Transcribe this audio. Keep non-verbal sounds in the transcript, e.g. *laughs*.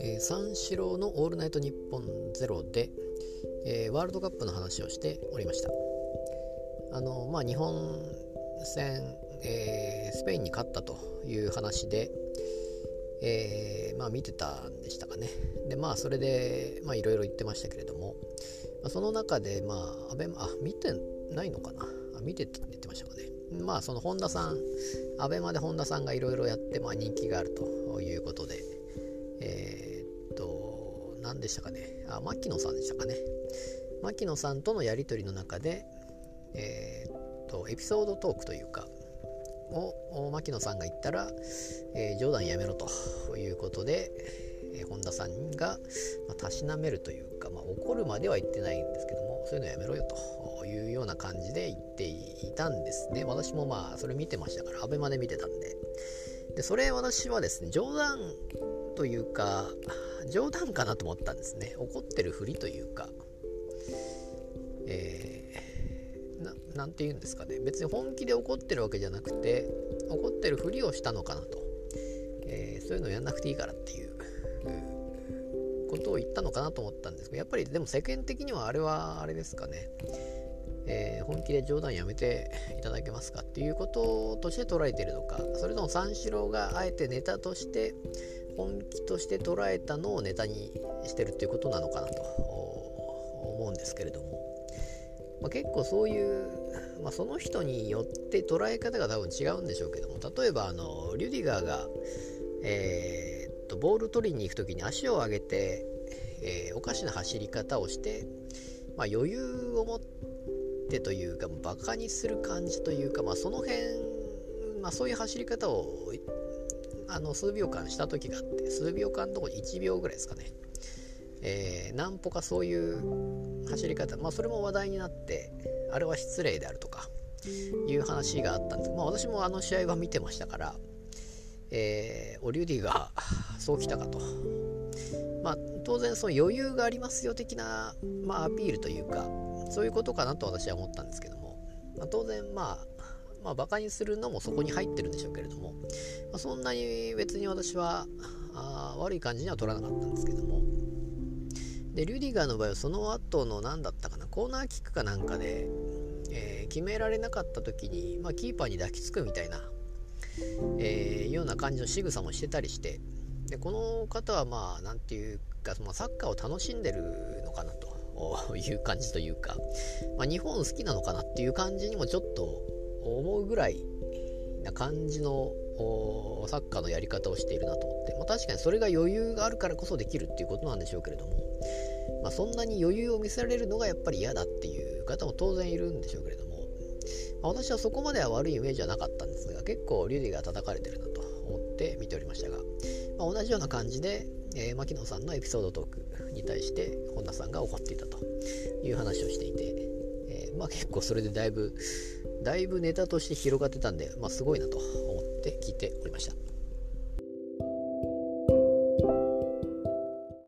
え、三四郎の「オールナイトニッポンゼロで、えー、ワールドカップの話をしておりました。あのまあ日本戦、えー、スペインに勝ったという話で、えー、まあ見てたんでしたかね。でまあそれでまあいろいろ言ってましたけれども、まあ、その中でまあ安倍あ見てないのかな？あ見てって言ってましたかね。まあその本田さんアベマで本田さんがいろいろやって、まあ、人気があるということで。えー、っと何でしたかね？あ牧野さんでしたかね。牧野さんとのやり取りの中でえー、っとエピソードトークというかを牧野さんが言ったら、えー、冗談やめろということで、えー、本田さんがまあたしなめるというか、まあ、怒るまでは言ってないんですけどそういうのやめろよというような感じで言っていたんです。ね私もまあそれ見てましたから ABEMA で見てたんで。でそれ私はですね冗談というか冗談かなと思ったんですね。怒ってるふりというか。えー何て言うんですかね。別に本気で怒ってるわけじゃなくて怒ってるふりをしたのかなと、えー、そういうのやんなくていいからっていうことを言ったのかなと思ったんですけどやっぱりでも世間的にはあれはあれですかね、えー、本気で冗談やめていただけますかっていうこととして捉えてるのかそれとも三四郎があえてネタとして本気として捉えたのをネタにしてるっていうことなのかなと思うんですけれども。まあ、結構そういう、まあ、その人によって捉え方が多分違うんでしょうけども例えばあのリュディガーが、えー、とボール取りに行く時に足を上げて、えー、おかしな走り方をして、まあ、余裕を持ってというかバカにする感じというか、まあ、その辺、まあ、そういう走り方をあの数秒間した時があって数秒間のところ1秒ぐらいですかね。えー、何歩かそういう走り方、まあ、それも話題になってあれは失礼であるとかいう話があったんです。まあ、私もあの試合は見てましたから、えー、オリュディがそうきたかと、まあ、当然その余裕がありますよ的な、まあ、アピールというかそういうことかなと私は思ったんですけども、まあ、当然まあまあ、バカにするのもそこに入ってるんでしょうけれども、まあ、そんなに別に私はあ悪い感じには取らなかったんですけども、で、リュディガーの場合はその後の何だったかな、コーナーキックかなんかで、えー、決められなかった時に、まあ、キーパーに抱きつくみたいな、えー、ような感じの仕草もしてたりして、でこの方はまあ、なんていうか、まあ、サッカーを楽しんでるのかなと *laughs* いう感じというか、まあ、日本好きなのかなっていう感じにもちょっと思うぐらいな感じのサッカーのやり方をしているなと思って、まあ、確かにそれが余裕があるからこそできるっていうことなんでしょうけれども、まあ、そんなに余裕を見せられるのがやっぱり嫌だっていう方も当然いるんでしょうけれども、まあ、私はそこまでは悪いイメージはなかったんですが結構リュディが叩かれてるなと思って見ておりましたが、まあ、同じような感じで、えー、牧野さんのエピソードトークに対して本田さんが怒っていたという話をしていて、えー、まあ、結構それでだいぶだいぶネタとして広がってたんで、まあ、すごいなと思って聞いておりました。